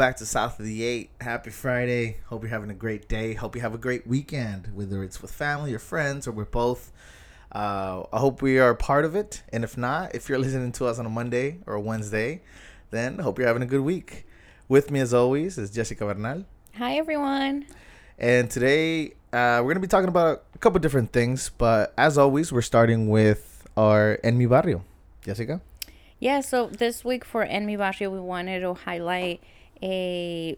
back to South of the Eight. Happy Friday. Hope you're having a great day. Hope you have a great weekend, whether it's with family or friends or with both. Uh, I hope we are part of it. And if not, if you're listening to us on a Monday or a Wednesday, then hope you're having a good week. With me, as always, is Jessica Bernal. Hi, everyone. And today, uh, we're going to be talking about a couple different things. But as always, we're starting with our En Mi Barrio. Jessica? Yeah, so this week for En Mi Barrio, we wanted to highlight a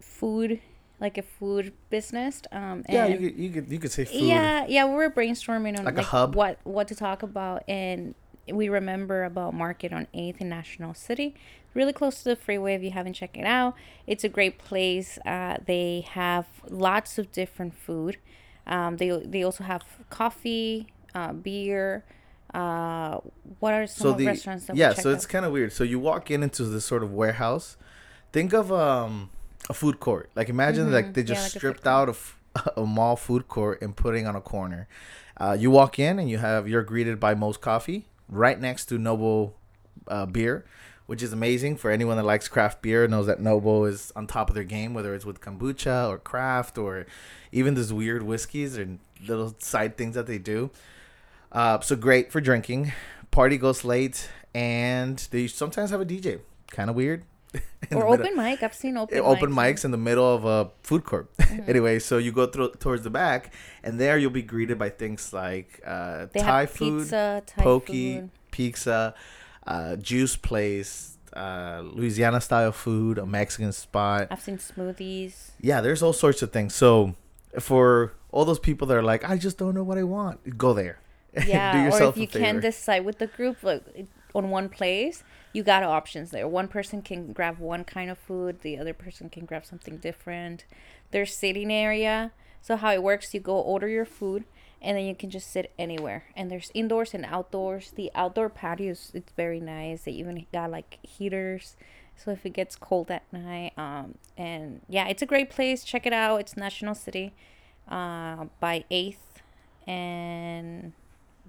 food like a food business. Um, yeah, you could, you could you could say food. Yeah, yeah, we were brainstorming on Like like, a hub? what what to talk about, and we remember about Market on Eighth in National City, really close to the freeway. If you haven't checked it out, it's a great place. Uh, they have lots of different food. Um, they they also have coffee, uh, beer. Uh, what are some so of the restaurants that we yeah checked so it's kind of weird so you walk in into this sort of warehouse think of um a food court like imagine like they Mhm. Yeah, just like stripped out of a mall food court and putting on a corner uh, you walk in and you have you're greeted by Moe's Coffee right next to Noble uh, beer which is amazing for anyone that likes craft beer knows that Noble is on top of their game whether it's with kombucha or craft or even those weird whiskeys and little side things that they do uh, so great for drinking. Party goes late, and they sometimes have a DJ. Kind of weird. or open mic. I've seen open open mics. mics in the middle of a food court. anyway, so you go through towards the back, and there you'll be greeted by things like uh, Thai food, pizza, Thai pokey, food. pizza, uh, juice place, uh, Louisiana style food, a Mexican spot. I've seen smoothies. Yeah, there's all sorts of things. So for all those people that are like, I just don't know what I want, go there. Yeah, or if you can decide with the group like on one place, you got options there. One person can grab one kind of food, the other person can grab something different. There's sitting area. So how it works, you go order your food and then you can just sit anywhere. And there's indoors and outdoors. The outdoor patios it's very nice. They even got like heaters. So if it gets cold at night, um, and yeah, it's a great place. Check it out. It's National City, uh, by Eighth, and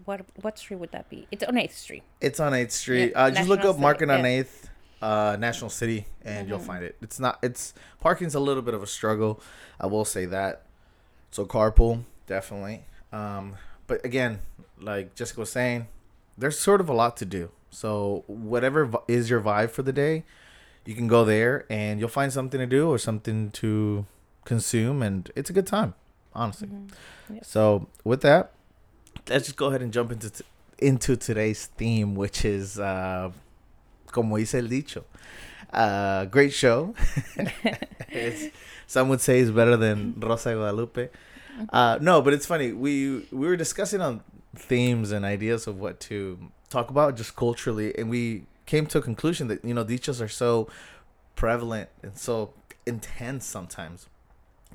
what what street would that be? It's on Eighth Street. It's on 8th Street. Yeah, uh, just look up Market City, on yeah. 8th, uh, National City, and you'll Mhm. find it. It's not, it's, parking's a little bit of a struggle. I will say that. So carpool, definitely. Um, but again, like Jessica was saying, there's sort of a lot to do. So whatever is your vibe for the day, you can go there and you'll find something to do or something to consume, and it's a good time, honestly. Mm-hmm. Yes. So with that, let's just go ahead and jump into t- into today's theme, which is uh, como dice el dicho, uh, great show. some would say it's better than Rosa Guadalupe. Uh, no, but it's funny. We we were discussing on themes and ideas of what to talk about just culturally, and we came to a conclusion that you know dichos are so prevalent and so intense sometimes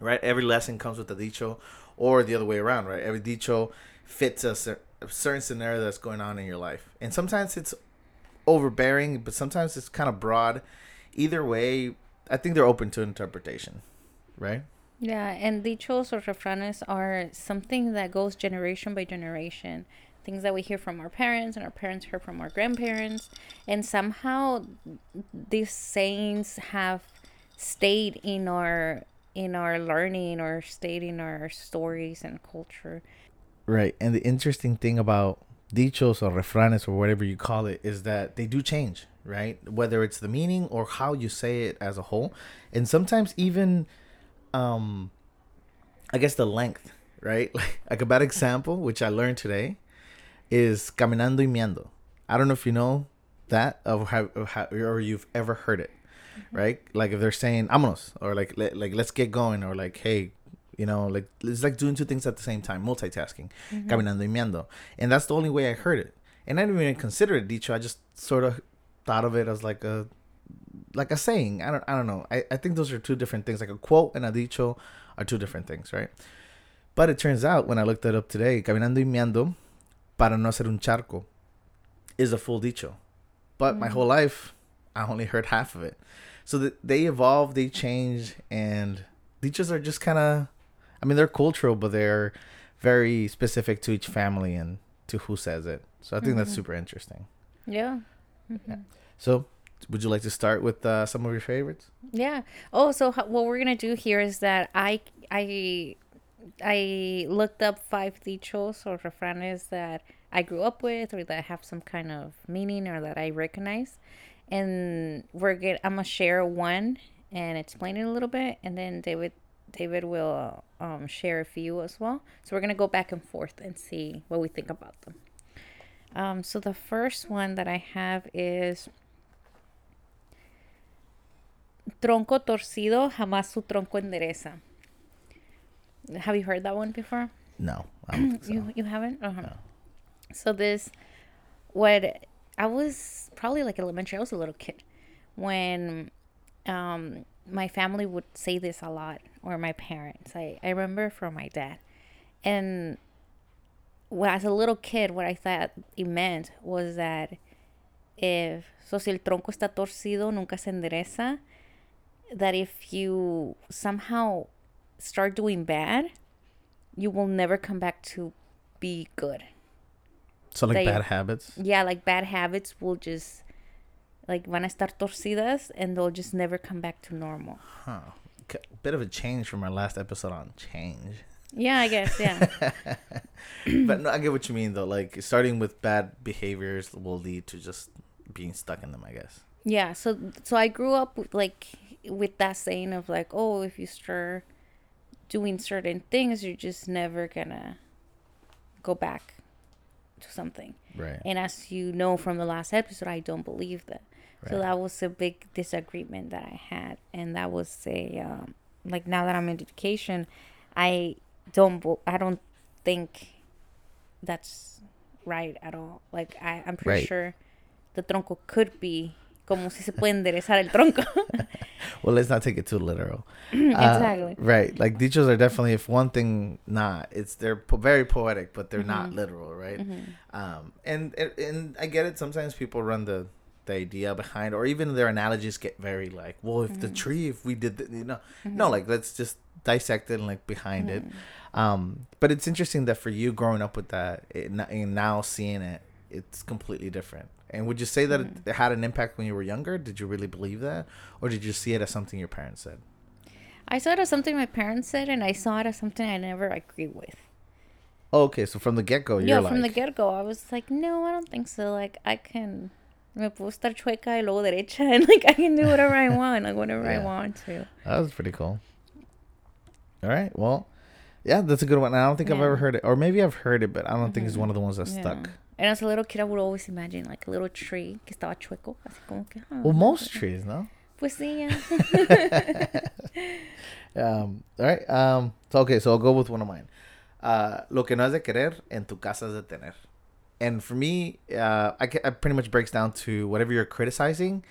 right? Every lesson comes with a dicho, or the other way around, right? Every dicho fits a, cer- a certain scenario that's going on in your life, and sometimes it's overbearing, but sometimes it's kind of broad. Either way, I think they're open to interpretation, right? Yeah, and dichos or refranes are something that goes generation by generation. Things that we hear from our parents and our parents heard from our grandparents. And somehow these sayings have stayed in our in our learning or stayed in our stories and culture. Right. And the interesting thing about dichos or refranes or whatever you call it is that they do change, right? Whether it's the meaning or how you say it as a whole. And sometimes even um I guess the length, right? Like like a bad example, which I learned today, is caminando y meando. I don't know if you know that of how, of how or you've ever heard it, right? Like if they're saying "vámonos" or like let, like let's get going or like hey, you know, like it's like doing two things at the same time, multitasking, caminando y meando, and that's the only way I heard it. And I didn't even consider it dicho. I just sort of thought of it as like a like a saying. I don't I don't know. I, I think those are two different things. Like a quote and a dicho are two different things, right? But it turns out when I looked it up today, caminando y meando para no hacer un charco is a full dicho. But my Mm. whole life I only heard half of it. So that they evolve, they change and dichos are just kind of I mean they're cultural but they're very specific to each family and to who says it. So I think that's Mhm. super interesting. Yeah. Mhm. So would you like to start with uh, some of your favorites? Yeah. Oh, so what we're gonna do here is that I I I looked up five dichos or refranes that I grew up with or that have some kind of meaning or that I recognize, and we're gonna I'm gonna share one and explain it a little bit, and then David David will um, share a few as well. So we're gonna go back and forth and see what we think about them. Um, so the first one that I have is tronco torcido, jamás su tronco endereza. Have you heard that one before? No, I don't think so. You you haven't? Uh-huh. No. So this, what I was probably like elementary. I was a little kid when um my family would say this a lot, or my parents. I I remember from my dad, and when as a little kid, what I thought it meant was that if so si el tronco está torcido, nunca se endereza. That if you somehow start doing bad, you will never come back to be good. So like They- bad habits. Yeah, like bad habits will just like van a estar torcidas and they'll just never come back to normal. Huh. Bit of a change from our last episode on change. Yeah, I guess, yeah. but no, I get what you mean though. Like starting with bad behaviors will lead to just being stuck in them. I guess. yeah, so so I grew up with, like with that saying of like, oh, if you start doing certain things, you're just never gonna go back to something. Right. And as you know from the last episode, I don't believe that. So that was a big disagreement that I had, and that was a um, like now that I'm in education, I don't I don't think that's right at all. Like I I'm pretty Right. sure the tronco could be como si se puede enderezar el tronco. Well, let's not take it too literal. Uh, exactly. right. Like dichos are definitely, if one thing not, it's they're po- very poetic, but they're not Mhm. literal, right? Mhm. Um, and, and and I get it. Sometimes people run the the idea behind, or even their analogies get very like, well, if the Mhm. tree, if we did, the, you know, Mhm. no, like let's just dissect it and like behind it. Mhm. Um, but it's interesting that for you growing up with that it, and now seeing it, it's completely different. And would you say that Mhm. it had an impact when you were younger? Did you really believe that, or did you see it as something your parents said? I saw it as something my parents said, and I saw it as something I never agreed with. Oh, okay, so from the get go, you're Yeah, like, from the get go, I was like, no, I don't think so. Like, I can, me puedo estar chueca y luego derecha, and like I can do whatever I want, like whenever I want to. that was pretty cool. All right, well, yeah, that's a good one. I don't think I've ever heard it, or maybe I've heard it, but I don't think it's one of the ones that Yeah. stuck. And as a little kid, I would always imagine like a little tree que estaba chueco, así como que. ah, Well, most trees, no. Pues sí. Um, all right. Um, so okay, so I'll go with one of mine. Uh, lo que no es de querer, en tu casa es de tener. And for me, uh, I, it pretty much breaks down to whatever you're criticizing.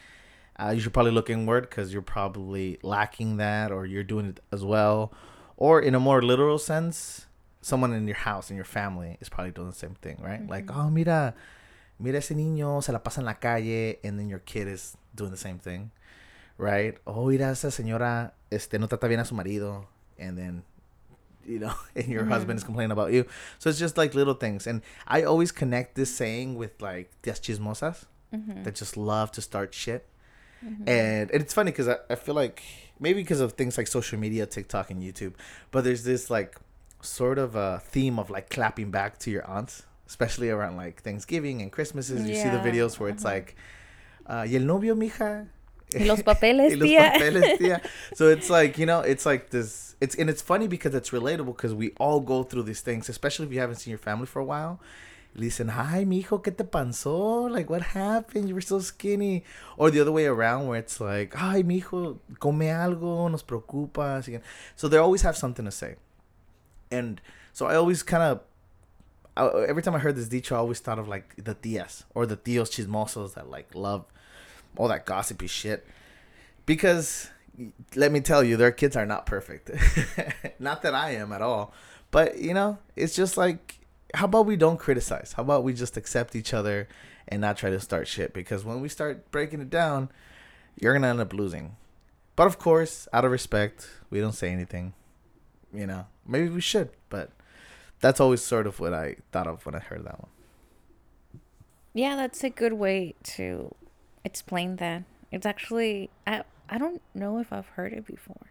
Uh, you should probably look inward because you're probably lacking that, or you're doing it as well, or in a more literal sense, someone in your house in your family is probably doing the same thing, right? Like, Mhm. oh, mira, mira ese niño se la pasa en la calle, and then your kid is doing the same thing, right? Oh, mira esa señora, este, no trata bien a su marido, and then, you know, and your husband is complaining about you. So it's just like little things, and I always connect this saying with like tias chismosas Mhm, that just love to start shit, mhm. and it's funny because I, I feel like maybe because of things like social media, TikTok, and YouTube, but there's this like sort of a theme of like clapping back to your aunts, especially around like Thanksgiving and Christmases. You see the videos where it's uh-huh. like, uh, y el novio, mija. Los papeles, Y los papeles, tía. So it's like you know, it's like this. It's and it's funny because it's relatable because we all go through these things, especially if you haven't seen your family for a while. Listen, hi, mijo, ¿qué te pasó? Like, what happened? You were so skinny. Or the other way around, where it's like, hi, mijo, come algo, nos preocupas. So they always have something to say. And so I always kind of, I, every time I heard this dicho, I always thought of like the tias or the tios chismosos that like love all that gossipy shit. Because let me tell you, their kids are not perfect. not that I am at all. But, you know, it's just like, how about we don't criticize? How about we just accept each other and not try to start shit? Because when we start breaking it down, you're going to end up losing. But of course, out of respect, we don't say anything. You know, maybe we should, but that's always sort of what I thought of when I heard that one. Yeah, that's a good way to explain that. It's actually I I don't know if I've heard it before.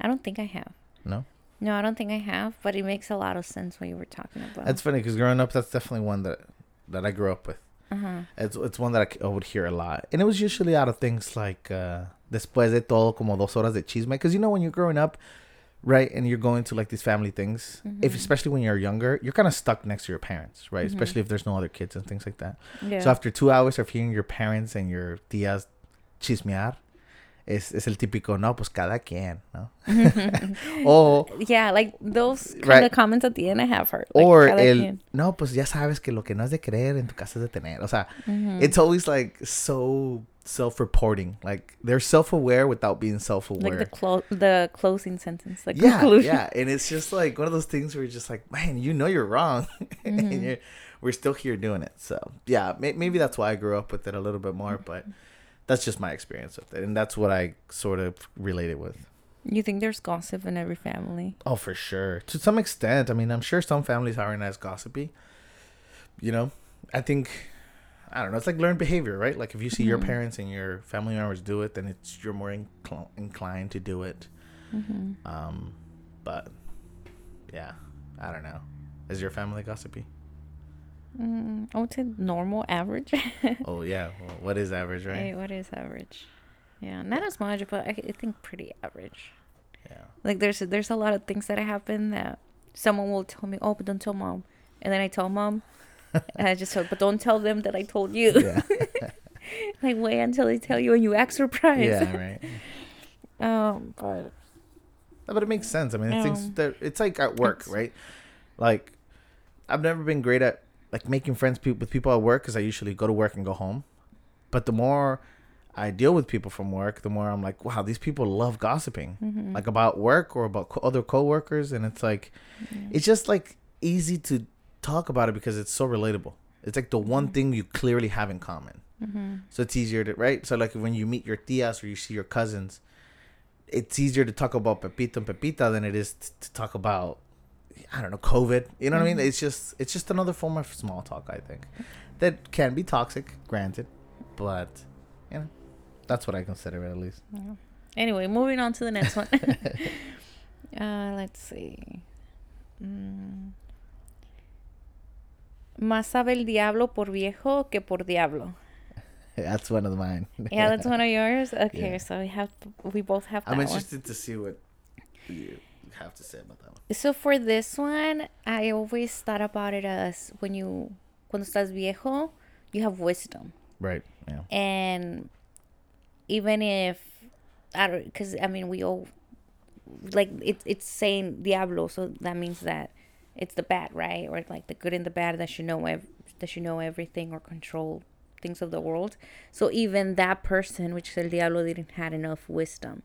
I don't think I have. No. No, I don't think I have, but it makes a lot of sense what you were talking about. That's funny because growing up, that's definitely one that that I grew up with. uh-huh. It's it's one that I would hear a lot, and it was usually out of things like uh, después de todo como dos horas de chisme. Because you know when you're growing up, right, and you're going to like these family things, if Mhm. especially when you're younger, you're kind of stuck next to your parents, right? Mhm. Especially if there's no other kids and things like that. Yeah. So after two hours of hearing your parents and your tías chismear, es, es el típico no pues cada quien, no. o yeah, like those kind Right. of comments at the end I have heard. Like, or el quien. no pues ya sabes que lo que no es de creer en tu casa es de tener. O sea, Mhm. it's always like so self-reporting. Like they're self-aware without being self-aware. like the clo- the closing sentence, the yeah, conclusion. yeah, and it's just like one of those things where you're just like, man, you know you're wrong, Mhm. and you're, we're still here doing it. So yeah, may- maybe that's why I grew up with it a little bit more, but that's just my experience with it, and that's what I sort of related with. You think there's gossip in every family? Oh, for sure. To some extent, I mean, I'm sure some families aren't as gossipy. You know, I think I don't know. It's like learned behavior, right? Like if you see your Mhm. parents and your family members do it, then it's you're more incl- inclined to do it. Mm-hmm. Um, but yeah, I don't know. Is your family gossipy? Mm, I would say normal, average. oh yeah. Well, what is average, right? Hey, what is average? Yeah, not as much, but I, I think pretty average. Yeah. Like there's there's a lot of things that happen that someone will tell me, oh, but don't tell mom, and then I tell mom, and I just said, but don't tell them that I told you. Yeah. like wait until they tell you and you act surprised. yeah. Right. um, but but it makes sense. I mean, Um, it's like at work, right? Like, I've never been great at like making friends pe- with people at work because I usually go to work and go home. But the more I deal with people from work, the more I'm like, wow, these people love gossiping, mhm. like about work or about co- other coworkers, and it's like, it's just like easy to talk about it because it's so relatable. It's like the one thing you clearly have in common. Mm-hmm. So it's easier to right. So like when you meet your tias or you see your cousins, it's easier to talk about Pepito and Pepita than it is t- to talk about I don't know COVID. You know what I mean? Mhm. It's just it's just another form of small talk. I think that can be toxic, granted, but you know that's what I consider it at least. Yeah. Anyway, moving on to the next one. uh, let's see. Mm. Más sabe el diablo por viejo que por diablo. That's one of mine. Yeah, that's one of yours. Okay, Yeah. so we have we both have that I'm one. interested to see what you have to say about that one. So for this one, I always thought about it as when you cuando estás viejo, you have wisdom. Right. Yeah. and even if I don't, because I mean we all like it's it's saying diablo, so that means that it's the bad, right? Or like the good and the bad that you know ev- that should know everything or control things of the world. So even that person, which is el diablo, didn't had enough wisdom,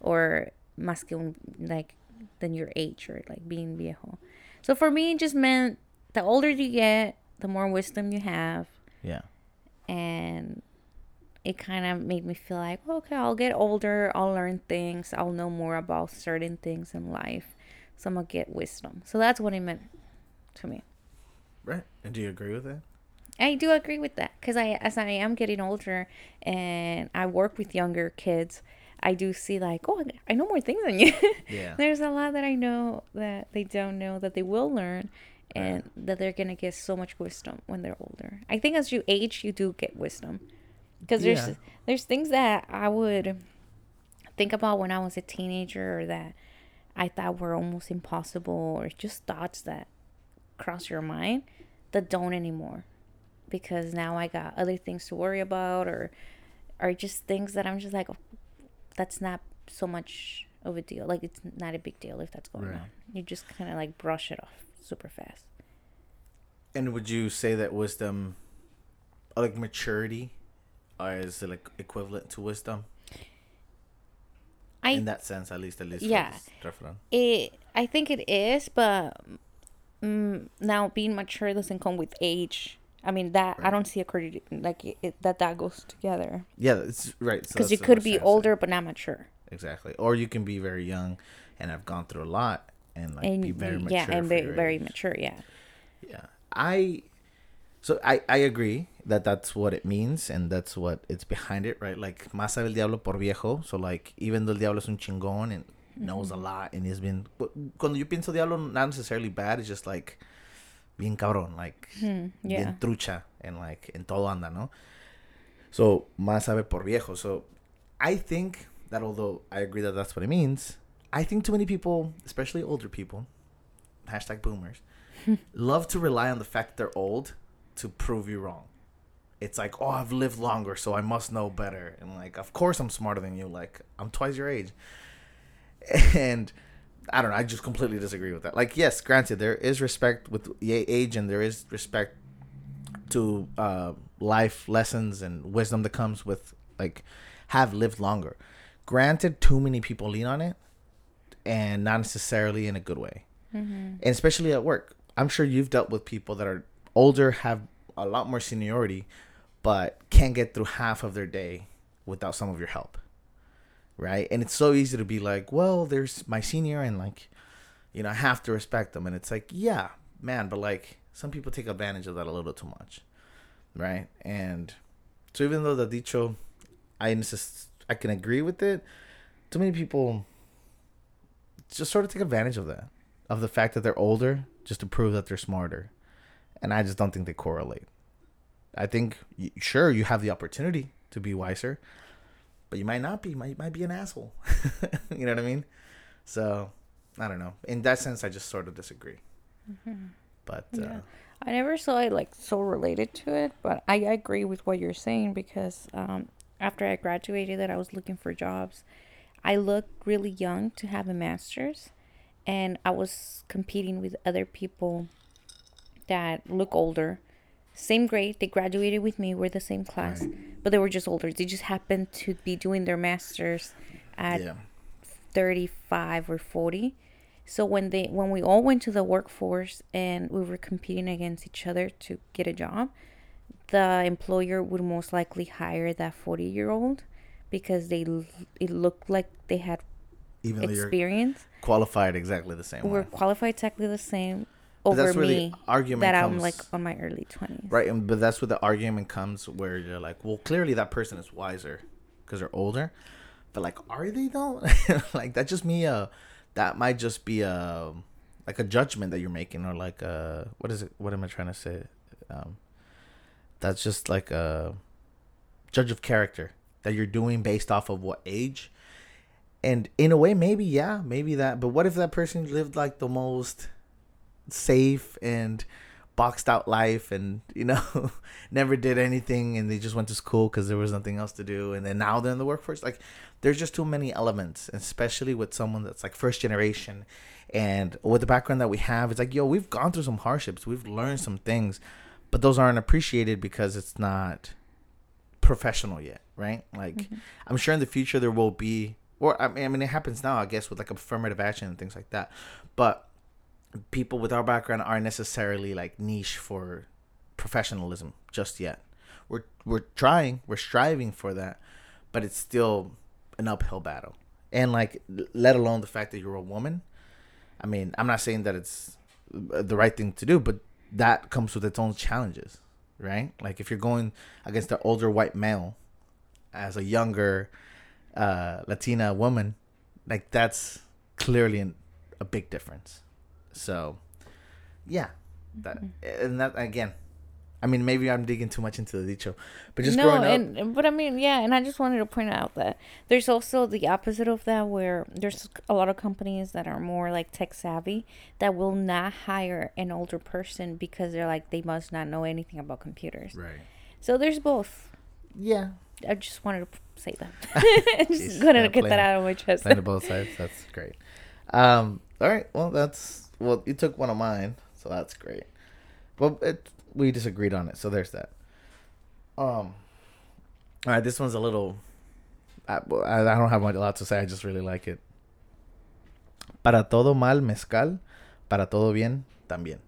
or más que un, like than your age or like being viejo. So for me, it just meant the older you get, the more wisdom you have Yeah. and it kind of made me feel like oh, okay i'll get older i'll learn things i'll know more about certain things in life so i'm gonna get wisdom so that's what it meant to me Right. And do you agree with that? i do agree with that because i as i am getting older and i work with younger kids i do see like oh i know more things than you. Yeah. there's a lot that i know that they don't know that they will learn and that they're gonna get so much wisdom when they're older. I think as you age you do get wisdom. Because there's Yeah. there's things that i would think about when i was a teenager or that i thought were almost impossible or just thoughts that cross your mind that don't anymore. Because now i got other things to worry about or are just things that i'm just like "Oh, that's not so much of a deal like it's not a big deal if that's going Right. on you just kind of like brush it off super fast And would you say that wisdom, like maturity, or is it like equivalent to wisdom i in that sense? At least, at least. Yeah. It, I think it is, but mm, now being mature doesn't come with age. I mean that I don't see a credit like it, that that goes together Yeah, it's right. so because you could be trying to say. older but not mature exactly, or you can be very young and have gone through a lot and like and be very mature. yeah and very very mature yeah Yeah, I. So I I agree, that that's what it means and that's what it's behind it, right? Like más sabe el diablo por viejo. So like even though el diablo es un chingón and knows a mm-hmm. lot and he's been cuando yo pienso diablo not necessarily bad, it's just like bien cabrón, like Hmm, yeah. bien trucha and like en todo anda, ¿no? So más sabe por viejo. So I think that although I agree that that's what it means, I think too many people, especially older people, hashtag boomers, love to rely on the fact they're old to prove you wrong. It's like, oh, I've lived longer, so I must know better. And like, of course I'm smarter than you. Like, I'm twice your age. And I don't know. I just completely disagree with that. Like, yes, granted, there is respect with age, and there is respect to uh, life lessons and wisdom that comes with like have lived longer. Granted, too many people lean on it, and not necessarily in a good way, Mm-hmm. and especially at work. I'm sure you've dealt with people that are older, have a lot more seniority, but can't get through half of their day without some of your help, right? And it's so easy to be like, well, there's my senior, and like, you know, I have to respect them, and it's like, yeah, man, but like some people take advantage of that a little too much, right? And so even though the dicho, I insist, I can agree with it. Too many people just sort of take advantage of that, of the fact that they're older, just to prove that they're smarter, and I just don't think they correlate. I think sure you have the opportunity to be wiser, but you might not be. Might might be an asshole. you know what I mean? So I don't know. In that sense, I just sort of disagree. But uh, Yeah. I never saw it like so related to it, but I agree with what you're saying because um, after I graduated, that I was looking for jobs. I looked really young to have a master's, and I was competing with other people that look older, same grade. They graduated with me. We're the same class, but they were just older. They just happened to be doing their masters at yeah, 35 or 40 so when they when we all went to the workforce and we were competing against each other to get a job the employer would most likely hire that 40 year old because they it looked like they had even experience qualified exactly the same we're way, qualified exactly the same over that's where the me argument that i'm comes- like on my early 20s right? And but that's where the argument comes, where you're like, well, clearly that person is wiser because they're older, but like, are they though? like that's just me. Uh, that might just be a like a judgment that you're making, or like uh, what is it? What am I trying to say? Um, that's just like a judge of character that you're doing based off of what age. And in a way, maybe yeah, maybe that. But what if that person lived like the most safe and boxed out life and you know never did anything and they just went to school because there was nothing else to do. And then now they're in the workforce. Like there's just too many elements especially with someone that's like first generation. And with the background that we have it's like yo we've gone through some hardships. We've learned some things but those aren't appreciated because it's not professional yet right? Like mm-hmm. i'm sure in the future there will be or I mean, I mean it happens now i guess with like affirmative action and things like that. But people with our background aren't necessarily like niche for professionalism just yet. We're we're trying, we're striving for that, but it's still an uphill battle. And like let alone the fact that you're a woman. I mean, I'm not saying that it's the right thing to do, but that comes with its own challenges, right? Like if you're going against an older white male as a younger uh, Latina woman, like that's clearly an, a big difference. So, yeah, that and that again. I mean, maybe I'm digging too much into the dicho, but just no, growing up, and but I mean, yeah, and I just wanted to point out that there's also the opposite of that, where there's a lot of companies that are more like tech savvy that will not hire an older person because they're like they must not know anything about computers. right? So there's both. Yeah, I just wanted to say that. just Jeez, yeah, to get that out of my chest. playing to both sides. That's great. Um, all right, well, that's well, you took one of mine, so that's great. But it, we disagreed on it, so there's that. Um, all right, this one's a little. I, I don't have much a lot to say. I just really like it. Para todo mal mezcal, para todo bien también.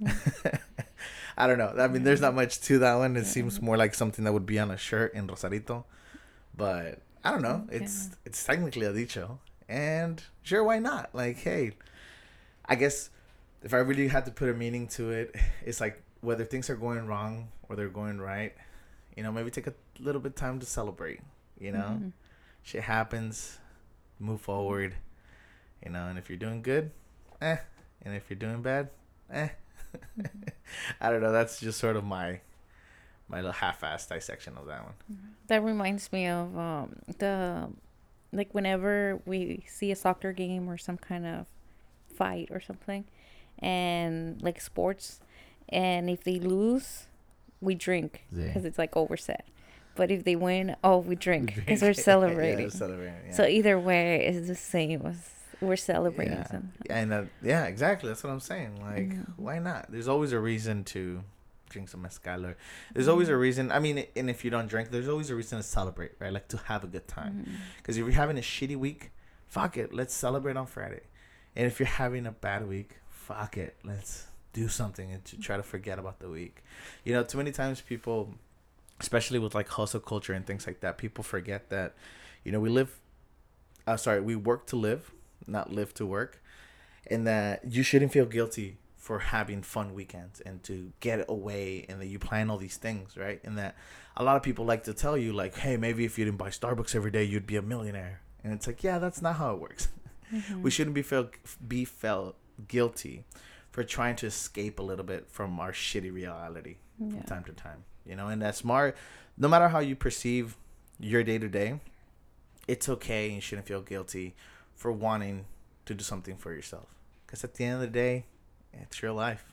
I don't know. I mean, there's not much to that one. It seems more like something that would be on a shirt in Rosarito, but I don't know. It's it's technically a dicho, and sure, why not? Like, hey, I guess if I really had to put a meaning to it, it's like whether things are going wrong or they're going right, you know, maybe take a little bit of time to celebrate. You know, Mhm. shit happens, move forward. You know, and if you're doing good, eh, and if you're doing bad, eh. I don't know. That's just sort of my my little half-assed dissection of that one. That reminds me of um, the like whenever we see a soccer game or some kind of fight or something, and like sports, and if they lose, we drink Yeah. because it's like overset. But if they win, oh, we drink because drink. we're Yeah, celebrating. celebrating. Yeah. So either way is the same as we're celebrating. Yeah. and uh, yeah, exactly. That's what I'm saying. Like, Mhm. why not? There's always a reason to drink some mezcal. Or there's always a reason. I mean, and if you don't drink, there's always a reason to celebrate, right? Like to have a good time. Because if you're having a shitty week, fuck it, let's celebrate on Friday. And if you're having a bad week, fuck it, let's do something and to try to forget about the week. You know, too many times people, especially with like hustle culture and things like that, people forget that, you know, we live. Uh, sorry, we work to live, not live to work, and that you shouldn't feel guilty for having fun weekends and to get away and that you plan all these things, right? And that a lot of people like to tell you like, hey, maybe if you didn't buy Starbucks every day, you'd be a millionaire. And it's like, yeah, that's not how it works. Mhm. We shouldn't be felt be felt guilty for trying to escape a little bit from our shitty reality from time to time. You know, and that's smart. No matter how you perceive your day to day, it's okay. You shouldn't feel guilty for wanting to do something for yourself. Because at the end of the day, it's your life,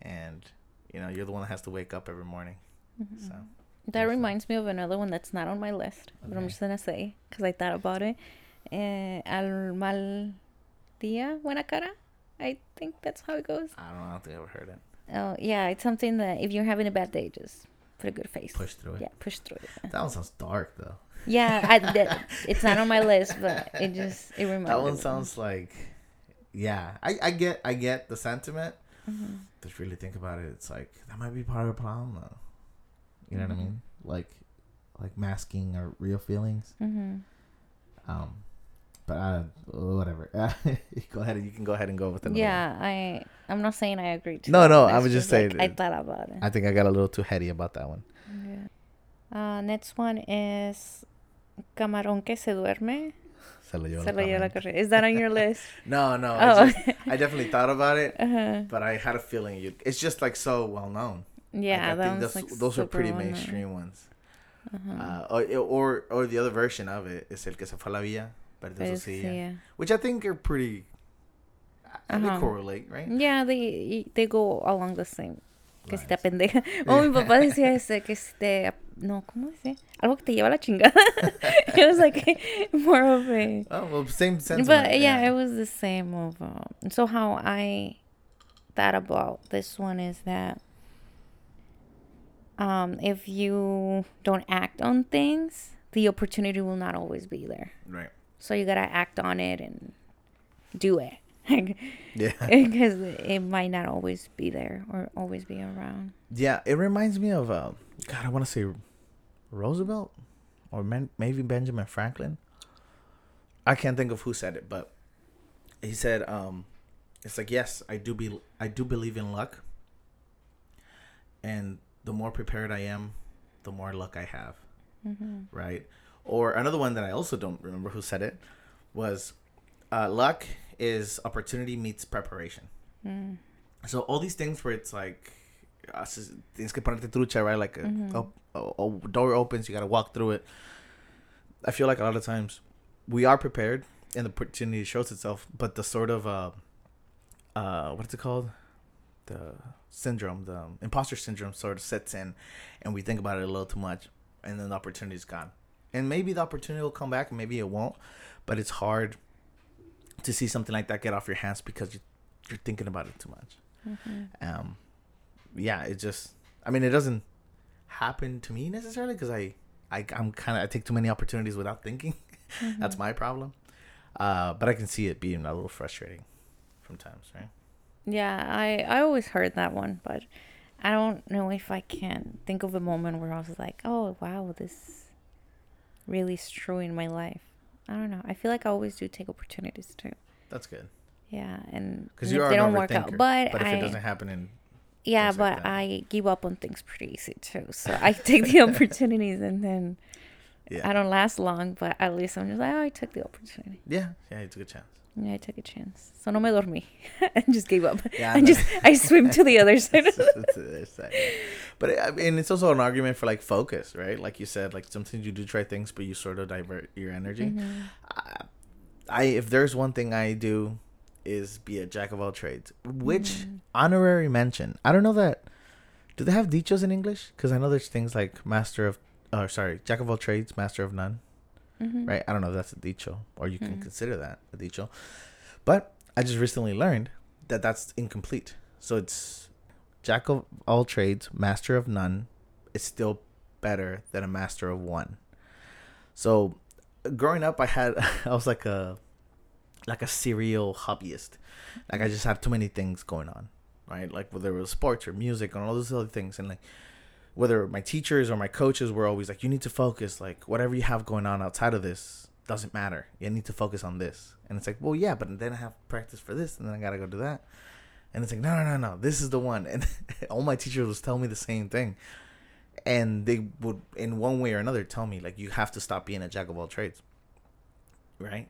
and you know you're the one that has to wake up every morning. Mhm. So That reminds me of another one that's not on my list, but I'm just gonna say because I thought about it. Eh, al mal día, buena cara. I think that's how it goes. I don't know. I don't think I ever heard it. Oh yeah, it's something that if you're having a bad day, just put a good face. Push through it. Yeah, push through it. That one sounds dark though. Yeah, I, that, it's not on my list, but it just it reminds. That one sounds like, yeah. I, I get I get the sentiment. hmm But really think about it, it's like that might be part of the problem though. You know what I Mhm. mean? Like, like masking our real feelings. hmm Um, but I whatever. go ahead. You can go ahead and go with another. one. Yeah, I I'm not saying I agree. To No, no, I was just saying I thought about it. I think I got a little too heady about that one. Yeah. Uh, next one is camarón que se duerme. Se lo Se la lo la corriente. Is that on your list? No, no. oh, It's just, I definitely thought about it, uh-huh. but I had a feeling you. It's just like so well known. Like, yeah, I think those, like those are pretty mainstream ones. Uh-huh. Uh, or, or or the other version of it is el que se fue a la villa, perdió Pero su sí, which I think are pretty. uh, They Uh-huh. correlate, right? Yeah, they they go along the same. Que si te pendeja. Oh, mi papá decía ese que si te no, ¿cómo dice? Algo que te lleva la chingada. it was like more of a Oh well, same sentiment. But yeah, it was the same of um, so how I thought about this one is that um if you don't act on things, the opportunity will not always be there. right. So you gotta act on it and do it. Yeah, because it might not always be there or always be around. yeah. It reminds me of uh, God. I want to say Roosevelt or man, maybe Benjamin Franklin. I can't think of who said it, but he said, um, "It's like yes, I do be, I do believe in luck, and the more prepared I am, the more luck I have." Mm-hmm. right? Or another one that I also don't remember who said it was uh, luck is opportunity meets preparation. Mm. So all these things where it's like uh, s- tienes que ponerte trucha, right? Like a, Mhm. a, a, a door opens, you gotta walk through it. I feel like a lot of times we are prepared and the opportunity shows itself, but the sort of uh, uh, what's it called? The syndrome, the imposter syndrome, sort of sets in, and we think about it a little too much, and then the opportunity's gone. And maybe the opportunity will come back, and maybe it won't, but it's hard to see something like that get off your hands because you, you're thinking about it too much. Mm-hmm. Um, yeah, it just, I mean, it doesn't happen to me necessarily because I, I, I'm kind of, I take too many opportunities without thinking. Mm-hmm. That's my problem. Uh, but I can see it being a little frustrating from times, right? Yeah, I I always heard that one, but I don't know if I can think of a moment where I was like, "Oh, wow, this really in my life." I don't know. I feel like I always do take opportunities too. That's good Yeah, and because you are they don't work out, but, but if I it doesn't happen in Yeah, things like but. I give up on things pretty easy too. So I take the opportunities and then Yeah. I don't last long, but at least I'm just like, oh, I took the opportunity. Yeah, yeah, it's a good chance. Yeah, I took a chance. So no me dormí. and just gave up. Yeah, I no. just I swim to the other side. It's the other side. But I mean, it's also an argument for like focus, right? Like you said, like sometimes you do try things, but you sort of divert your energy. Mhm. I, I if there's one thing I do is be a jack of all trades, which Mhm. honorary mention. I don't know that. Do they have dichos in English? Because I know there's things like master of, uh, sorry, jack of all trades, master of none, Mhm. right? I don't know if that's a dicho or you can Mhm. consider that a dicho, but I just recently learned that that's incomplete. So it's jack of all trades, master of none. Is still better than a master of one. So growing up, I had I was like a like a serial hobbyist. Like I just had too many things going on, right? Like whether it was sports or music and all those other things, and like whether my teachers or my coaches were always like, "You need to focus. Like whatever you have going on outside of this doesn't matter. You need to focus on this." And it's like, well, yeah, but then I have practice for this, and then I gotta go do that. And it's like, no, no, no, no. This is the one. And all my teachers was telling me the same thing, and they would, in one way or another, tell me like, you have to stop being a jack of all trades, right?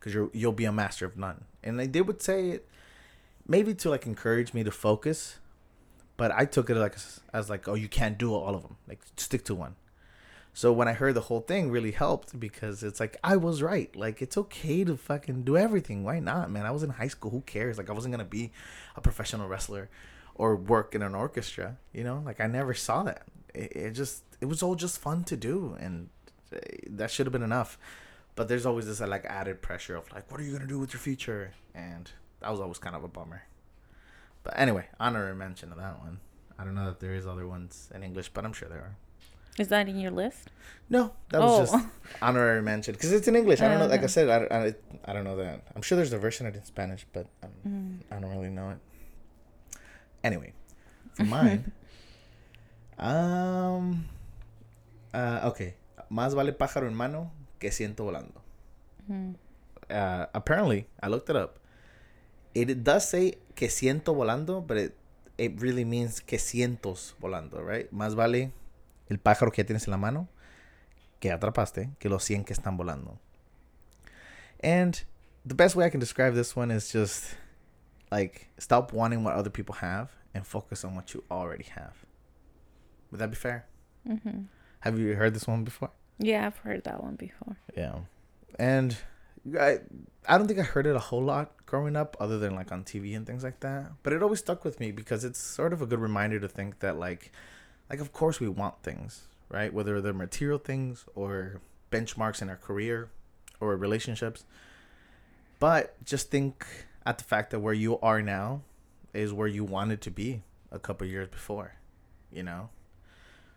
Because you'll be a master of none. And like, they would say it maybe to like encourage me to focus, but I took it like as, like, oh, you can't do all of them. Like, stick to one. So when I heard the whole thing, really helped because it's like I was right. Like it's okay to fucking do everything. Why not, man? I was in high school. Who cares? Like I wasn't gonna be a professional wrestler or work in an orchestra. You know, like I never saw that. It, it just it was all just fun to do, and uh, that should have been enough. But there's always this like added pressure of like, what are you gonna do with your future? And that was always kind of a bummer. But anyway, honorary mention of that one. I don't know if there is other ones in English, but I'm sure there are. Is that in your list? No, that was Oh. just honorary mention because it's in English. I don't know. Like I said, I, don't- I, I don't know that. I'm sure there's a version of it in Spanish, but Mm. I don't really know it. Anyway, for mine, um, uh, okay, más vale pájaro en mano que ciento volando. Mm. Uh, apparently, I looked it up. It, does say que ciento volando, but it it really means que cientos volando, right? Más vale el pájaro que ya tienes en la mano que atrapaste que los cien que están volando. And the best way I can describe this one is just like stop wanting what other people have and focus on what you already have. Would that be fair? hmm Have you heard this one before? Yeah, I've heard that one before. Yeah. And I I don't think I heard it a whole lot growing up other than like on TV and things like that. But it always stuck with me because it's sort of a good reminder to think that like like of course we want things, right? Whether they're material things or benchmarks in our career or relationships. But just think at the fact that where you are now is where you wanted to be a couple years before, you know?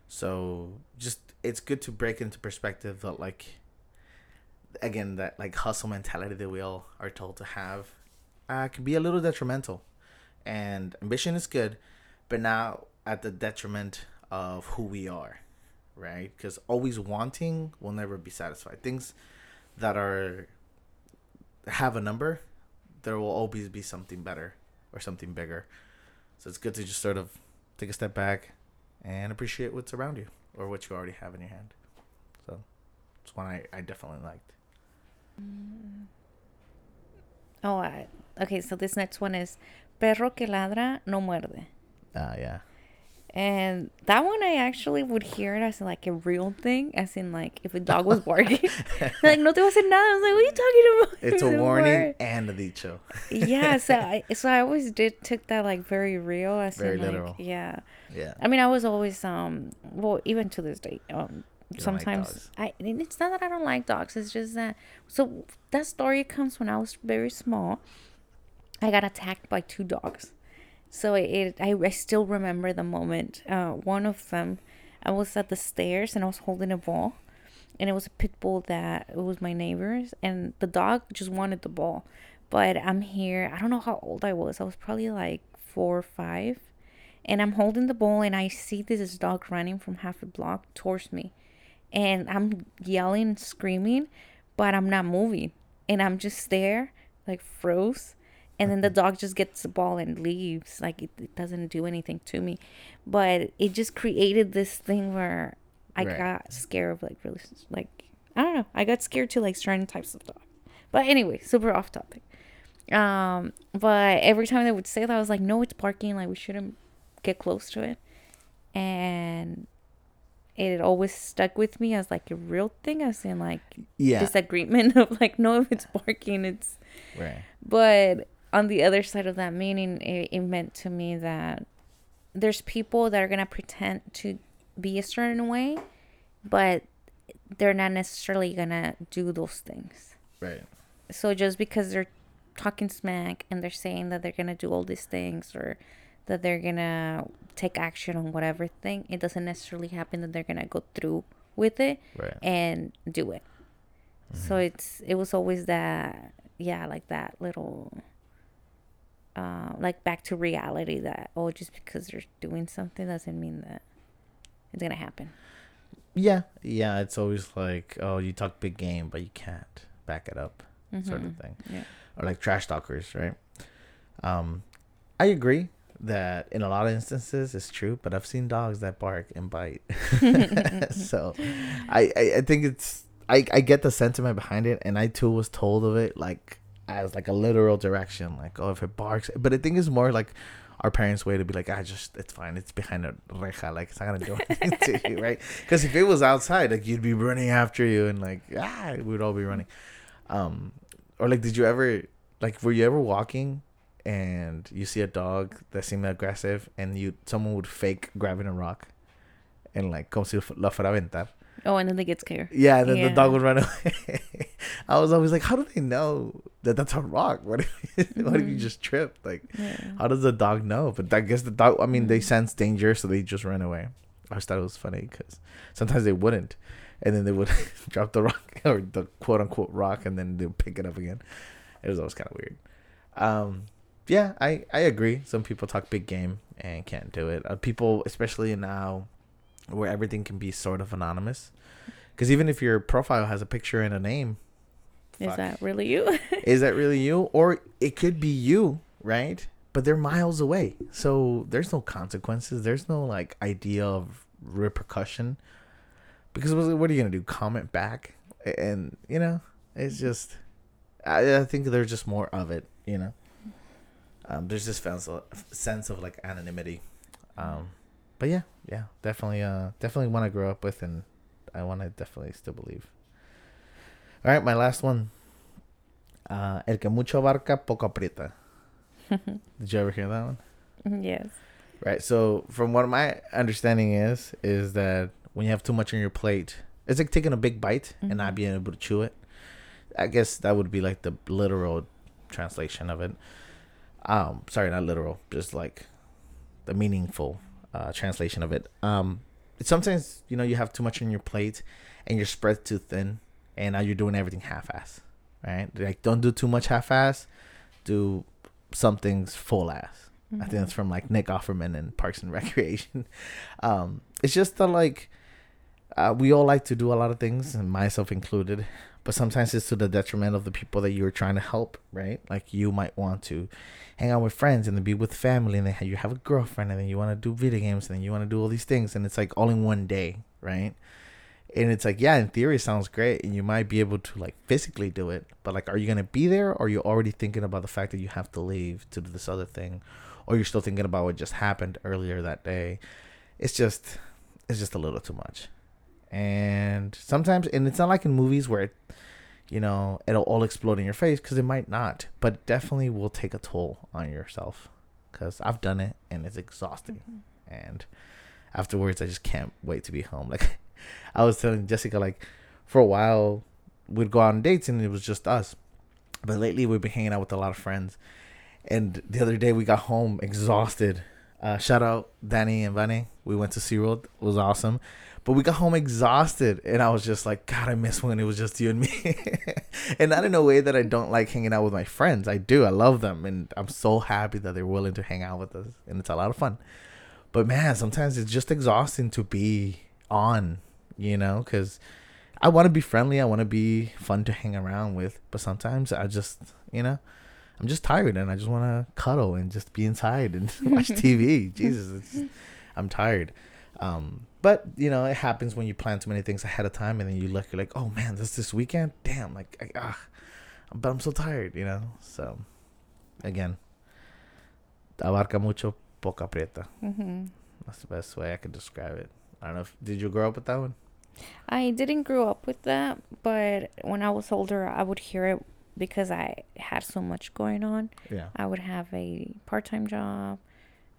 So just it's good to break into perspective that like again that like hustle mentality that we all are told to have uh, can be a little detrimental. And ambition is good, but now at the detriment of who we are, right? Because always wanting will never be satisfied. Things that are have a number, there will always be something better or something bigger. So it's good to just sort of take a step back and appreciate what's around you or what you already have in your hand. So it's one I, I definitely liked. Oh, I, okay. So this next one is perro que ladra no muerde. Ah, yeah. And that one I actually would hear it as like a real thing, as in like if a dog was barking, like no te va a hacer nada. I was like, what are you talking about? It's a warning word. and a dicho. yeah, so I so I always did took that like very real, as Very in like literal. yeah. Yeah. I mean, I was always um well even to this day um You like sometimes dogs. I it's not that I don't like dogs. It's just that so that story comes when I was very small. I got attacked by two dogs. So it, I, I still remember the moment. Uh, one of them, I was at the stairs and I was holding a ball, and it was a pit bull that it was my neighbor's, and the dog just wanted the ball. But I'm here. I don't know how old I was. I was probably like four or five, and I'm holding the ball, and I see this dog running from half a block towards me, and I'm yelling, screaming, but I'm not moving, and I'm just there, like froze and then the dog just gets the ball and leaves. Like it, it doesn't do anything to me, but it just created this thing where I Right. got scared of like really like I don't know. I got scared to like certain types of dogs. But anyway, super off topic. Um, but every time they would say that, I was like, no, it's barking. Like we shouldn't get close to it, and it always stuck with me as like a real thing. As in like Yeah. disagreement of like, no, if it's barking, it's right. but on the other side of that meaning, it, it meant to me that there's people that are gonna pretend to be a certain way, but they're not necessarily gonna do those things. Right. So just because they're talking smack and they're saying that they're gonna do all these things or that they're gonna take action on whatever thing, it doesn't necessarily happen that they're gonna go through with it Right. and do it. So it's it was always that yeah, like that little uh like back to reality that oh just because you're doing something doesn't mean that it's gonna happen. Yeah. Yeah. It's always like, oh, you talk big game, but you can't back it up, sort of thing. Yeah. Or like trash talkers, right? Um, I agree that in a lot of instances it's true, but I've seen dogs that bark and bite. so, I, I I think it's I I get the sentiment behind it, and I too was told of it like as like a literal direction, like oh if it barks, but I think it's more like our parents' way to be like, I just it's fine, it's behind a reja, like it's not gonna do anything to you, right? Because if it was outside, like you'd be running after you, and like ah, we'd all be running. Um, or like, did you ever like were you ever walking? And you see a dog that seemed aggressive, and you someone would fake grabbing a rock, and like como si la fuera a aventar. Oh, and then they get scared. Yeah, and then the dog would run away. I was always like, how do they know that that's a rock? What if, what if you Mhm. just tripped? Like, Yeah. how does the dog know? But I guess the dog, I mean, they Mhm. sense danger, so they just run away. I always thought it was funny because sometimes they wouldn't. And then they would drop the rock or the quote unquote rock and then they'll pick it up again. It was always kind of weird. Um, yeah, I, I agree. Some people talk big game and can't do it. Uh, people, especially now where everything can be sort of anonymous. Because even if your profile has a picture and a name, Is Fuck. that really you? is that really you? Or it could be you, right? But they're miles away. So there's no consequences. There's no like idea of repercussion. Because what what are you going to do? Comment back? And, you know, it's just, I, I think there's just more of it, you know? Um, there's this sense of, sense of like anonymity. Um, but yeah, yeah, definitely, uh, definitely one I grew up with, and I want to definitely still believe. All right, my last one. Uh, el que mucho abarca, poco aprieta. Did you ever hear that one? yes. Right. So, from what my understanding is, is that when you have too much on your plate, it's like taking a big bite and not Mhm. being able to chew it. I guess that would be like the literal translation of it. Um, sorry, not literal, just like the meaningful uh, translation of it. Um, sometimes you know you have too much on your plate and you're spread too thin, and now you're doing everything half-ass, right? Like, don't do too much half-ass. Do some things full-ass. I think that's from like Nick Offerman and Parks and Recreation. Um, it's just that like uh, we all like to do a lot of things, and myself included, but sometimes it's to the detriment of the people that you're trying to help, right? Like you might want to hang out with friends and then be with family, and then you have a girlfriend, and then you want to do video games, and then you want to do all these things, and it's like all in one day, right? And it's like, yeah, in theory, it sounds great, and you might be able to like physically do it, but like, are you gonna be there, or are you already thinking about the fact that you have to leave to do this other thing, or you're still thinking about what just happened earlier that day? It's just, it's just a little too much, and sometimes, and it's not like in movies where, it, you know, it'll all explode in your face because it might not, but it definitely will take a toll on yourself. Because I've done it, and it's exhausting, mm-hmm. and afterwards, I just can't wait to be home. Like I was telling Jessica, like for a while we'd go out on dates and it was just us. But lately we've been hanging out with a lot of friends. And the other day we got home exhausted. Uh, shout out Danny and Bunny. We went to SeaWorld. It was awesome. But we got home exhausted. And I was just like, God, I miss when it was just you and me. and not in a way that I don't like hanging out with my friends. I do. I love them. And I'm so happy that they're willing to hang out with us. And it's a lot of fun. But man, sometimes it's just exhausting to be on, you know, because I want to be friendly. I want to be fun to hang around with. But sometimes I just, you know, I'm just tired and I just want to cuddle and just be inside and watch TV. Jesus, it's, I'm tired. Um, but you know, it happens when you plan too many things ahead of time and then you look, you're like, oh man, this this weekend, damn, like, I, ah, but I'm so tired, you know. So, again, abarca mucho, poca aprieta. Mm-hmm. That's the best way I could describe it. I don't know. If, did you grow up with that one? I didn't grow up with that, but when I was older, I would hear it because I had so much going on. Yeah. I would have a part time job,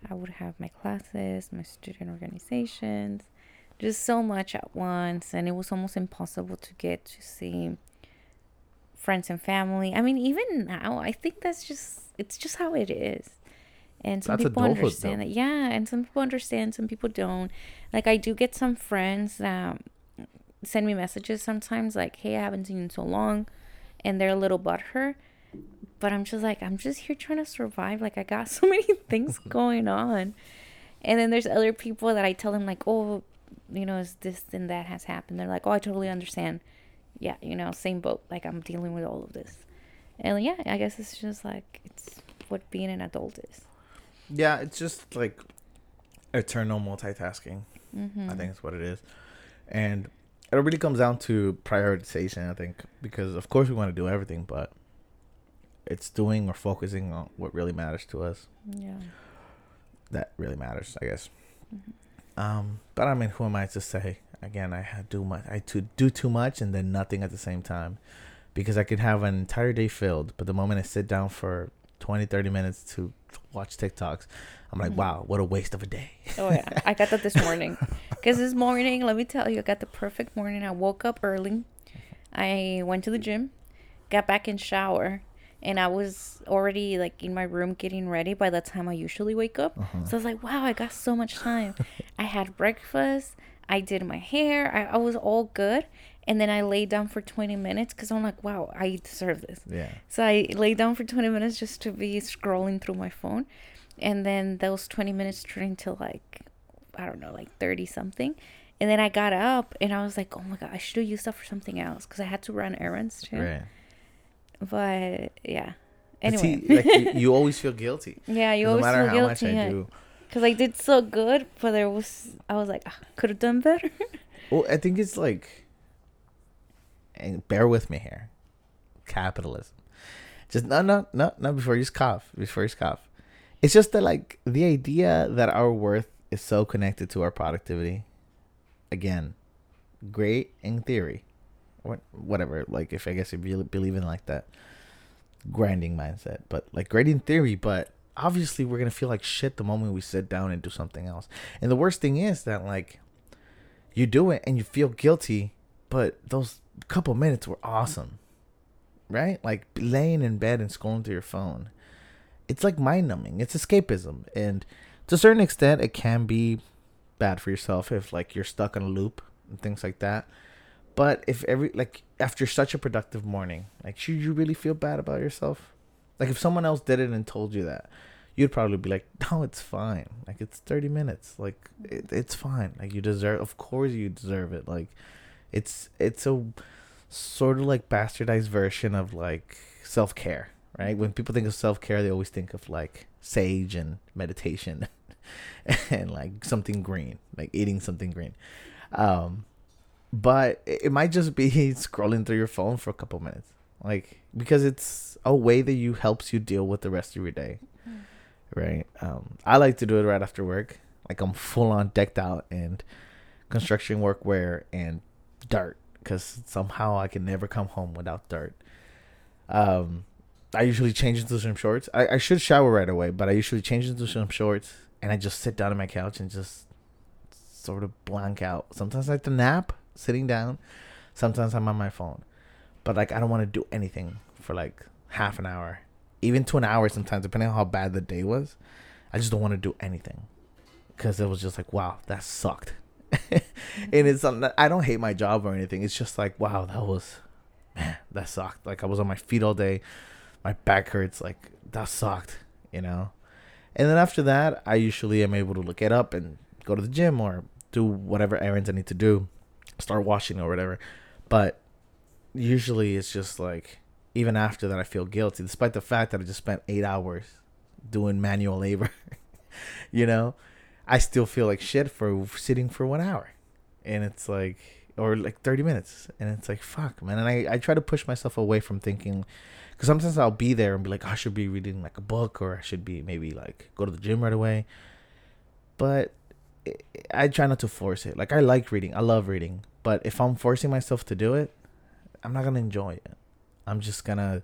I would have my classes, my student organizations, just so much at once. And it was almost impossible to get to see friends and family. I mean, even now, I think that's just, it's just how it is. And some That's people understand though. that. Yeah. And some people understand, some people don't. Like, I do get some friends that send me messages sometimes, like, hey, I haven't seen you in so long. And they're a little butthurt but I'm just like I'm just here trying to survive. Like I got so many things going on, and then there's other people that I tell them like, oh, you know, is this and that has happened. They're like, oh, I totally understand. Yeah, you know, same boat. Like I'm dealing with all of this, and yeah, I guess it's just like it's what being an adult is. Yeah, it's just like eternal multitasking. Mm-hmm. I think that's what it is. And it really comes down to prioritization, I think, because of course we want to do everything, but it's doing or focusing on what really matters to us. Yeah. That really matters, I guess. Mm-hmm. Um, but I mean, who am I to say? Again, I do much. I to do too much and then nothing at the same time, because I could have an entire day filled, but the moment I sit down for 20, 30 minutes to watch TikToks, I'm like, Mhm. wow, what a waste of a day. Oh yeah, I got that this morning. Because this morning, let me tell you, I got the perfect morning. I woke up early. I went to the gym, got back in shower, and I was already like in my room getting ready by the time I usually wake up. Uh-huh. So I was like, wow, I got so much time. I had breakfast. I did my hair. I, I was all good. And then I laid down for 20 minutes because I'm like, wow, I deserve this. Yeah. So I laid down for 20 minutes just to be scrolling through my phone. And then those 20 minutes turned into like, I don't know, like 30 something. And then I got up and I was like, oh my God, I should have used that for something else because I had to run errands too. Right. But yeah. Anyway. see, like you, you always feel guilty. yeah, you always feel guilty. no matter feel how much guilty. I yeah. do. Because I did so good, but there was, I was like, ah, could have done better. Well, I think it's like, and bear with me here, capitalism. Just no, no, no, no. Before you just cough, before you just cough. It's just that like the idea that our worth is so connected to our productivity. Again, great in theory, what whatever. Like if I guess if you believe in like that grinding mindset, but like great in theory, but obviously we're gonna feel like shit the moment we sit down and do something else. And the worst thing is that like you do it and you feel guilty, but those couple minutes were awesome. Right? Like laying in bed and scrolling through your phone. It's like mind numbing. It's escapism. And to a certain extent it can be bad for yourself if like you're stuck in a loop and things like that. But if every like after such a productive morning, like should you really feel bad about yourself? Like if someone else did it and told you that, you'd probably be like, "No, it's fine. Like it's 30 minutes. Like it, it's fine. Like you deserve of course you deserve it. Like it's it's a sort of like bastardized version of like self-care, right? When people think of self-care, they always think of like sage and meditation and like something green, like eating something green. Um but it might just be scrolling through your phone for a couple minutes like because it's a way that you helps you deal with the rest of your day right um i like to do it right after work like i'm full on decked out and construction workwear and dirt because somehow i can never come home without dirt. Um i usually change into some shorts. I, I should shower right away but i usually change into some shorts and i just sit down on my couch and just sort of blank out. Sometimes i like to nap sitting down. Sometimes i'm on my phone. But like I don't want to do anything for like half an hour, even to an hour sometimes, depending on how bad the day was. I just don't want to do anything because it was just like, wow, that sucked. and it's I don't hate my job or anything. It's just like, wow, that was man, that sucked. Like I was on my feet all day, my back hurts. Like that sucked, you know. And then after that, I usually am able to look it up and go to the gym or do whatever errands I need to do, start washing or whatever. But usually it's just like even after that, I feel guilty, despite the fact that I just spent eight hours doing manual labor. you know, I still feel like shit for sitting for one hour, and it's like, or like thirty minutes, and it's like, fuck, man. And I I try to push myself away from thinking, because sometimes I'll be there and be like, oh, I should be reading like a book, or I should be maybe like go to the gym right away, but I try not to force it. Like I like reading, I love reading, but if I'm forcing myself to do it, I'm not gonna enjoy it. I'm just gonna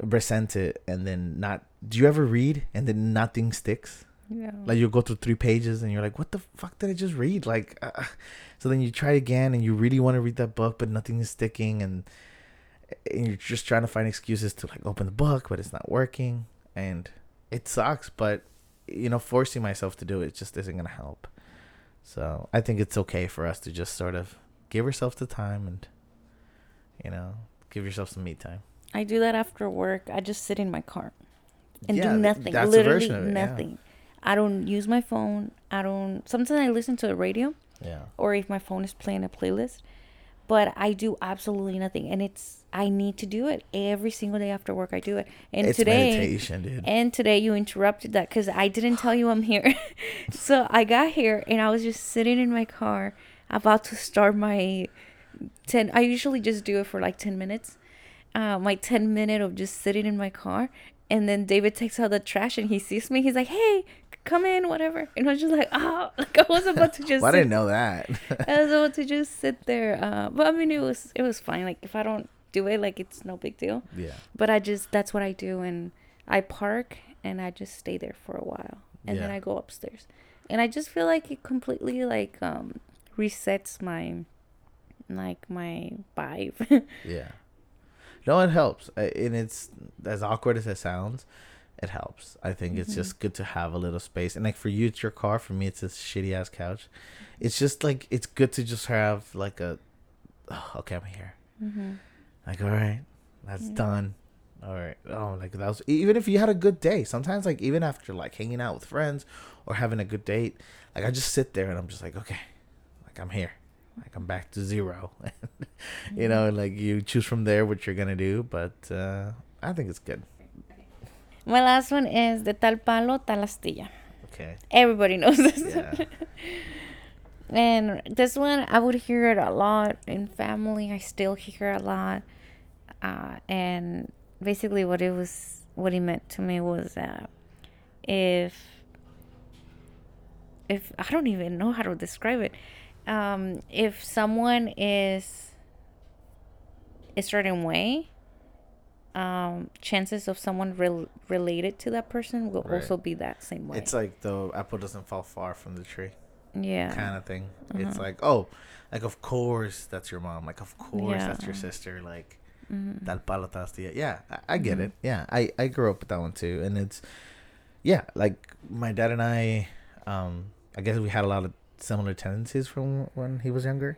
resent it and then not. Do you ever read and then nothing sticks? Yeah. Like you go through three pages and you're like, what the fuck did I just read? Like, uh, so then you try again and you really want to read that book, but nothing is sticking and, and you're just trying to find excuses to like open the book, but it's not working and it sucks. But you know, forcing myself to do it just isn't gonna help. So I think it's okay for us to just sort of give ourselves the time and, you know, give yourself some me time. I do that after work. I just sit in my car and Yeah, do nothing. that's a Literally version of it, yeah. I don't use my phone. I don't. Sometimes I listen to the radio, Yeah. or if my phone is playing a playlist. But I do absolutely nothing, and it's I need to do it every single day after work. I do it, and it's today and today you interrupted that because I didn't tell you I'm here. so I got here and I was just sitting in my car about to start my 10. I usually just do it for like 10 minutes. Uh, my 10 minute of just sitting in my car. And then David takes out the trash and he sees me. He's like, hey, come in, whatever. And I was just like, oh, like I was about to just Well, I didn't know that. I was able to just sit there. Uh, but I mean, it was it was fine. Like if I don't do it, like it's no big deal. yeah. But I just that's what I do, and I park and I just stay there for a while, and then I go upstairs, and I just feel like it completely like um resets my like my vibe. Yeah. No, it helps, and it's as awkward as it sounds. It helps. I think it's Mhm. just good to have a little space, and like for you, it's your car. For me, it's this shitty ass couch. It's just like it's good to just have like a, oh, okay, I'm here. mm-hmm. Like, all right, that's Yeah. done. All right. Oh, like that was even if you had a good day. Sometimes, like even after like hanging out with friends or having a good date, like I just sit there and I'm just like, okay, like I'm here. Like I'm back to zero. you know, like you choose from there what you're gonna do. But uh, I think it's good. My last one is de tal palo tal astilla. Okay. Everybody knows this. Yeah. And this one, I would hear it a lot in family. I still hear a lot. Uh, and basically, what it was, what he meant to me was uh, if, if I don't even know how to describe it, um, if someone is a certain way, um, chances of someone rel- related to that person will Right. also be that same way. It's like the apple doesn't fall far from the tree yeah. kind of thing. It's Uh-huh. like, oh, like of course that's your mom. Like of course that's your sister. Like Mhm. Tal palo. Yeah, I, I get Mhm. it. Yeah, I, I grew up with that one too, and it's yeah, like my dad and I, um, I guess we had a lot of similar tendencies from when he was younger,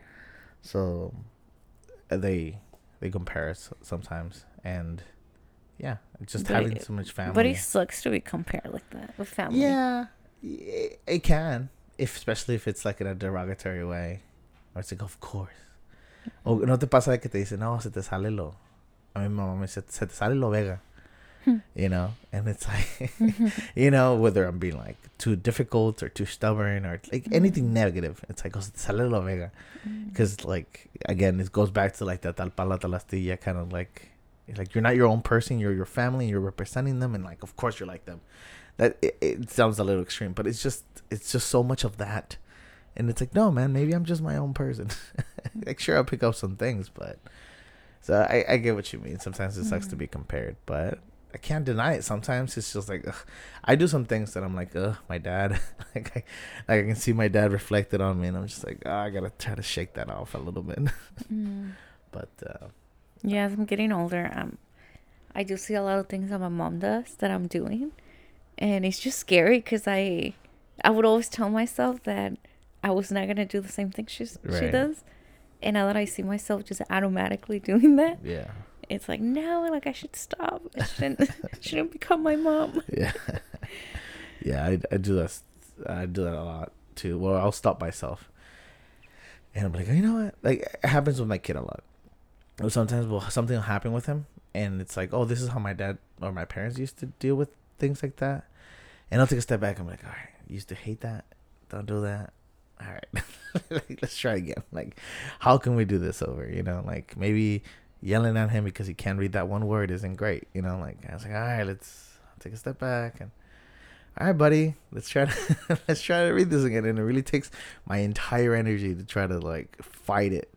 so uh, they they compare us sometimes, and yeah, just But having it- so much family. But it sucks to be compared like that with family. Yeah, it, it can, if especially if it's like in a derogatory way, or it's like, of course. O no te pasa de que te dicen, no, se te sale lo. A mi mamá me dice, se te sale lo vega. Hmm. You know, and it's like, you know, whether I'm being like too difficult or too stubborn or like anything negative, it's like, oh, se te sale lo vega. Mm. Because like again, it goes back to like that tal pala tal astilla kind of like, like you're not your own person, you're your family, you're representing them, and like of course you're like them. That it, it sounds a little extreme, but it's just it's just so much of that, and it's like no man, maybe I'm just my own person. like sure I'll pick up some things, but so I I get what you mean. Sometimes it sucks to Mhm. be compared, but. I can't deny it. Sometimes it's just like ugh. I do some things that I'm like, ugh, my dad. like I, like I can see my dad reflected on me, and I'm just like, oh, I gotta try to shake that off a little bit. Mm. but uh, Yeah, as I'm getting older, um, I do see a lot of things that my mom does that I'm doing, and it's just scary because I, I would always tell myself that I was not gonna do the same thing she Right. does, and now that I see myself just automatically doing that, yeah, it's like no, like I should stop. I shouldn't, shouldn't become my mom. yeah, yeah. I, I do that. I do that a lot too. Well, I'll stop myself, and I'm like, you know what? Like it happens with my kid a lot. Sometimes will something will happen with him, and it's like, oh, this is how my dad or my parents used to deal with things like that. And I'll take a step back. I'm like, all right, used to hate that. Don't do that. All right, like, let's try again. Like, how can we do this over? You know, like maybe yelling at him because he can't read that one word isn't great. You know, like I was like, all right, let's take a step back and all right, buddy, let's try to let's try to read this again. And it really takes my entire energy to try to like fight it,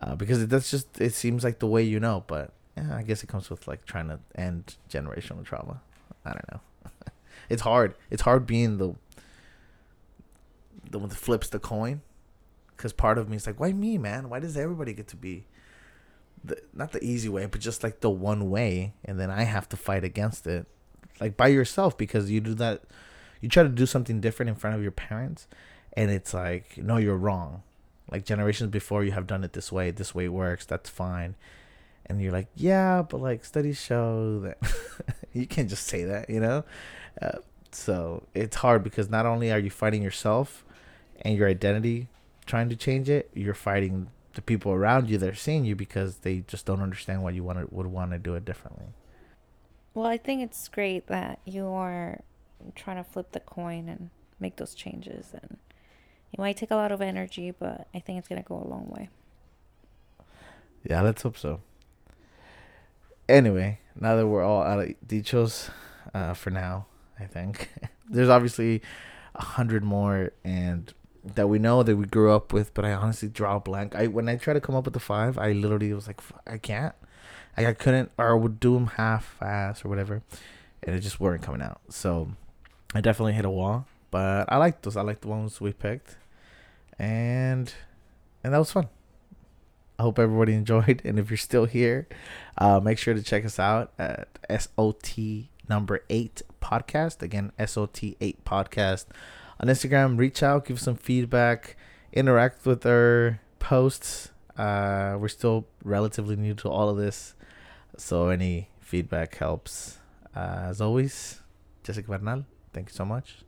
uh, because that's just it seems like the way you know. But yeah, I guess it comes with like trying to end generational trauma. I don't know. it's hard. It's hard being the the one that flips the coin, because part of me is like, why me, man? Why does everybody get to be the not the easy way, but just like the one way, and then I have to fight against it like by yourself because you do that you try to do something different in front of your parents and it's like no you're wrong like generations before you have done it this way this way works that's fine and you're like yeah but like studies show that you can't just say that you know uh, so it's hard because not only are you fighting yourself and your identity trying to change it you're fighting the people around you that are seeing you because they just don't understand why you want to would want to do it differently well, I think it's great that you are trying to flip the coin and make those changes. And it might take a lot of energy, but I think it's going to go a long way. Yeah, let's hope so. Anyway, now that we're all out of dichos uh, for now, I think there's obviously a hundred more and that we know that we grew up with, but I honestly draw a blank. I when I try to come up with the five, I literally was like, I can't. I couldn't or I would do them half fast or whatever, and it just weren't coming out. So I definitely hit a wall. But I like those. I like the ones we picked, and and that was fun. I hope everybody enjoyed. And if you're still here, uh, make sure to check us out at SOT number eight podcast. Again, SOT eight podcast on Instagram. Reach out, give some feedback, interact with our posts. Uh, we're still relatively new to all of this. So any feedback helps. Uh, as always, Jessica Bernal, thank you so much.